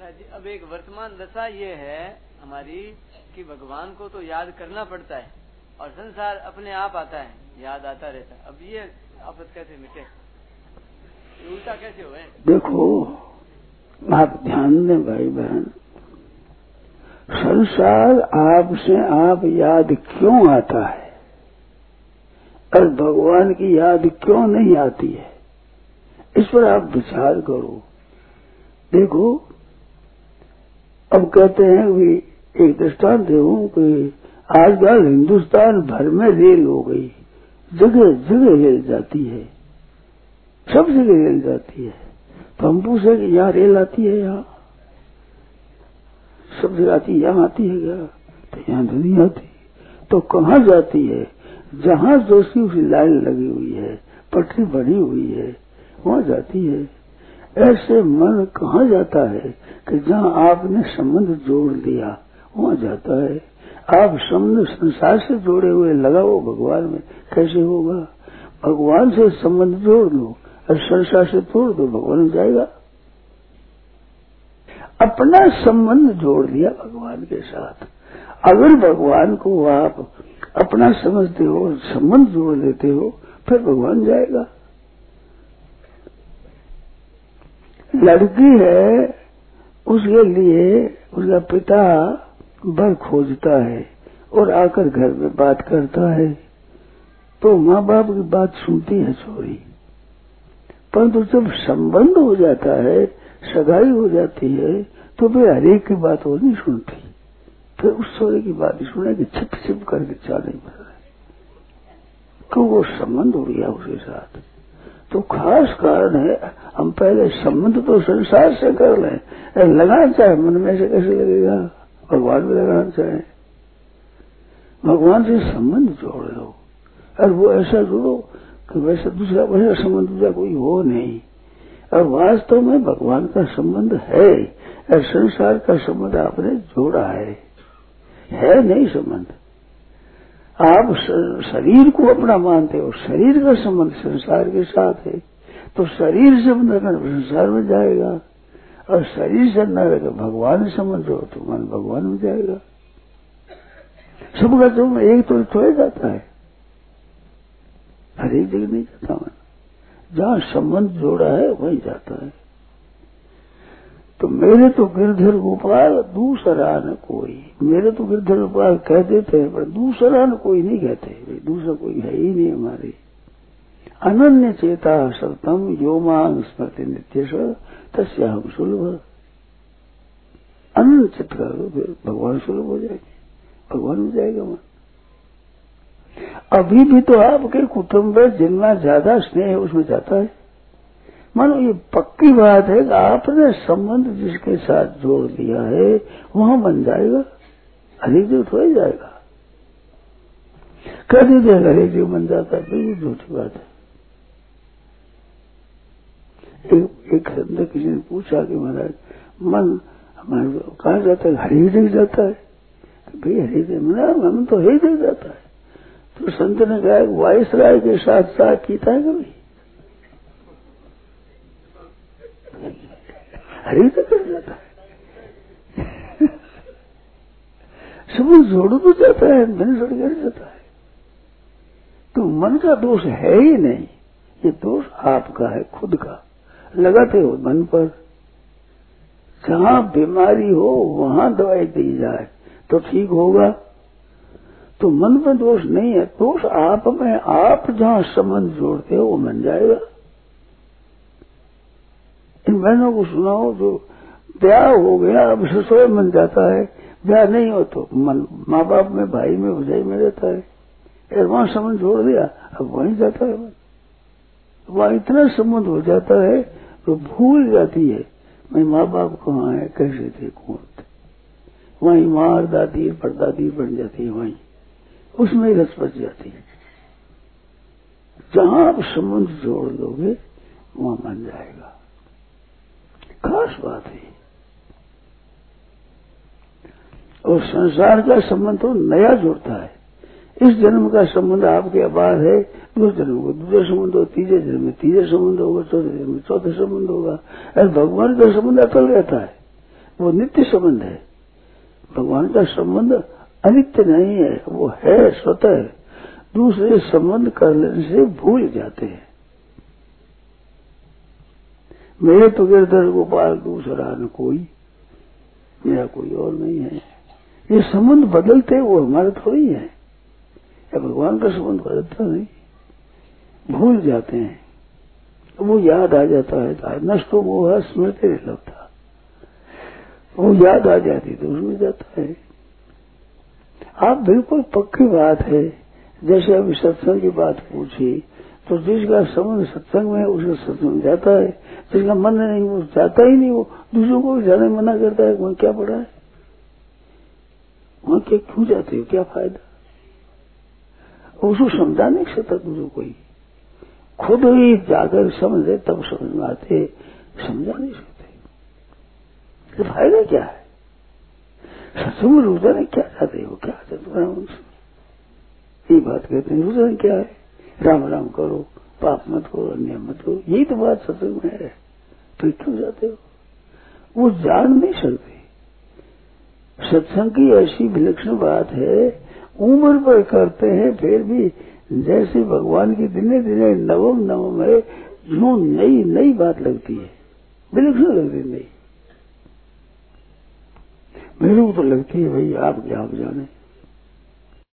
महाराज जी, अब एक वर्तमान दशा ये है हमारी कि भगवान को तो याद करना पड़ता है और संसार अपने आप आता है, याद आता रहता है। अब ये आपस कैसे मिटे? उल्टा कैसे हुए? देखो, आप ध्यान दें भाई बहन, संसार आपसे आप याद क्यों आता है? और भगवान की याद क्यों नहीं आती है? इस पर आप विचार करो। देखो अब कहते हैं कि एक दृष्टांत हूँ कि आजकल हिंदुस्तान भर में रेल हो गई। जगह जगह रेल जाती है। सब जगह रेल जाती है। तो हम पूछे कि यहाँ रेल आती है यहाँ? सब जगह आती है यहाँ आती है क्या? तो यहाँ तो नहीं आती। तो कहाँ जाती है? जहाँ जोशी उसी लाइन लगी हुई है, पटरी बनी हुई है, वहाँ जाती है। ऐसे मन कहाँ जाता है कि जहाँ आपने संबंध जोड़ दिया वहाँ जाता है। आप संबंध संसार से जोड़े हुए लगाओ भगवान में, कैसे होगा? भगवान से संबंध जोड़ दो और संसार से तोड़ दो, भगवान जाएगा। अपना संबंध जोड़ दिया भगवान के साथ। अगर भगवान को आप अपना समझते हो, संबंध जोड़ देते हो, फिर भगवान जाएगा। लड़की है, उसके लिए उसका पिता बर खोजता है और आकर घर में बात करता है। तो माँ बाप की बात सुनती है छोरी परंतु जब संबंध हो जाता है, सगाई हो जाती है तो वे हरेक की बात वो नहीं सुनती। फिर उस छोरे की बात सुनेगी छिप छिप करके चाले पड़ रहे क्यों वो संबंध हो गया उसके साथ? तो खास कारण है, हम पहले संबंध तो संसार से कर लें। लगाना चाहे, मन में से कैसे लगेगा? भगवान में लगाना चाहे। भगवान से संबंध जोड़ लो। और वो ऐसा जोड़ो कि वैसा दूसरा, वैसा संबंध दूसरा कोई हो नहीं। और वास्तव में भगवान का संबंध है, और संसार का संबंध आपने जोड़ा है। है नहीं संबंध? आप शरीर को अपना मानते हो, शरीर का संबंध संसार के साथ है तो शरीर से अगर संसार में जाएगा, और शरीर से न रहेगा भगवान से संबंध हो तो मन भगवान में जाएगा। सबका तुम एक तो थोड़े जाता है। हर एक जगह नहीं जाता मन। जहाँ संबंध जोड़ा है, वहीं जाता है। तो मेरे तो गिरधर गोपाल दूसरा न कोई। मेरे तो गिरधर गोपाल कह देते हैं पर दूसरा न कोई नहीं कहते। दूसरा कोई है ही नहीं हमारे। अनन्य चेता सतम योमांग स्मृति नित्य तस्या हम सुलभ। अनन्य चित्त कर दो फिर भगवान सुलभ हो जाएँगे। भगवान हो जाएगा मन अभी भी तो आपके कुटुंब में जितना ज़्यादा स्नेह है, उसमें जाता है। मानो ये पक्की बात है कि आपने संबंध जिसके साथ जोड़ दिया है, वहाँ बन जाएगा हरेक जीव थोड़ा जाएगा। कह दीजिए हरेक जीव बन जाता है, बिल्कुल झूठी बात है। एक एक संत किसी ने पूछा कि महाराज, मन हमारे कहा जाता है? हरी जग जाता है? भाई हरी जग मन तो हरी जग जाता है। तो संत ने कहा वायस राय के साथ साथ कीता है कभी? हरी जग कर जाता है सब जोड़ तो जाता है मन जोड़ कर जाता है। तो मन का दोष है ही नहीं, ये दोष आपका है, खुद का। लगाते हो मन पर। जहाँ बीमारी हो, वहाँ दवाई दी जाए तो ठीक होगा। तो मन में दोष नहीं है, दोष आप में, आप जहाँ संबंध जोड़ते हो, वो बन जाएगा। बहनों को सुनाओ जो ब्याह हो गया, अब ससुर मन जाता है। ब्याह नहीं हो तो मन माँ बाप में, भाई में भजाई में रहता है। वहाँ संबंध जोड़ दिया, अब वहीं जाता है वहाँ इतना संबंध हो जाता है तो भूल जाती है, मैं माँ बाप कहाँ है, कैसे थे, कौन थे? वहीं मार दादी, परदादी बन जाती है वहीं। उसमें रस बच जाती है। जहाँ आप संबंध जोड़ दोगे, वहाँ बन जाएगा। खास बात है। और संसार का संबंध तो नया जुड़ता है। इस जन्म का संबंध आपके बाद है दूसरे जन्म को दूसरे संबंध हो तीसरे जन्म में तीसरे संबंध होगा, चौथे जन्म में चौथे संबंध होगा। ऐसे भगवान का संबंध अटल रहता है। वो नित्य संबंध है। भगवान का संबंध अनित्य नहीं है, वो है, स्वतः दूसरे संबंध कर लेने से भूल जाते हैं। मेरे तो गिरधर गोपाल दूसरा न कोई, मेरा कोई और नहीं है। ये संबंध बदलते वो हमारा थोड़ी है। या भगवान का संबंध बदलता नहीं। भूल जाते हैं। वो याद आ जाता है नष्ट वो है, स्मृति लगता वो याद आ जाती तो उसमें जाता है। आप बिल्कुल पक्की बात है। जैसे अभी सत्संग की बात पूछी तो जिसका संबंध सत्संग में उसका सत्संग जाता है। जिसका मन नहीं, वो जाता ही नहीं, वो दूसरों को भी जाने मना करता है वहाँ क्या पड़ा है? वहाँ क्या, क्यों जाते हो? क्या फ़ायदा? उसको समझा नहीं सकता दूसरों को ही। खुद ही जाकर समझे तब समझ में आते समझा नहीं सकते तो फ़ायदा क्या है? सत्संग में रुझाने क्या चाहते हो? क्या चाहते हो ये बात कहते हैं रुझान क्या है? राम राम करो, पाप मत करो अन्य मत करो। यही तो बात सत्संग में है। तो क्यों जाते हो। वो जान नहीं सकते। सत्संग की ऐसी विलक्षण बात है, उम्र पर करते हैं, फिर भी जैसे भगवान की दिने दिने नवम नवम है, यूँ नई नई बात लगती है। विलक्षण लगती नहीं। मेरे को तो लगती है, भाई आप क्या आप जाने।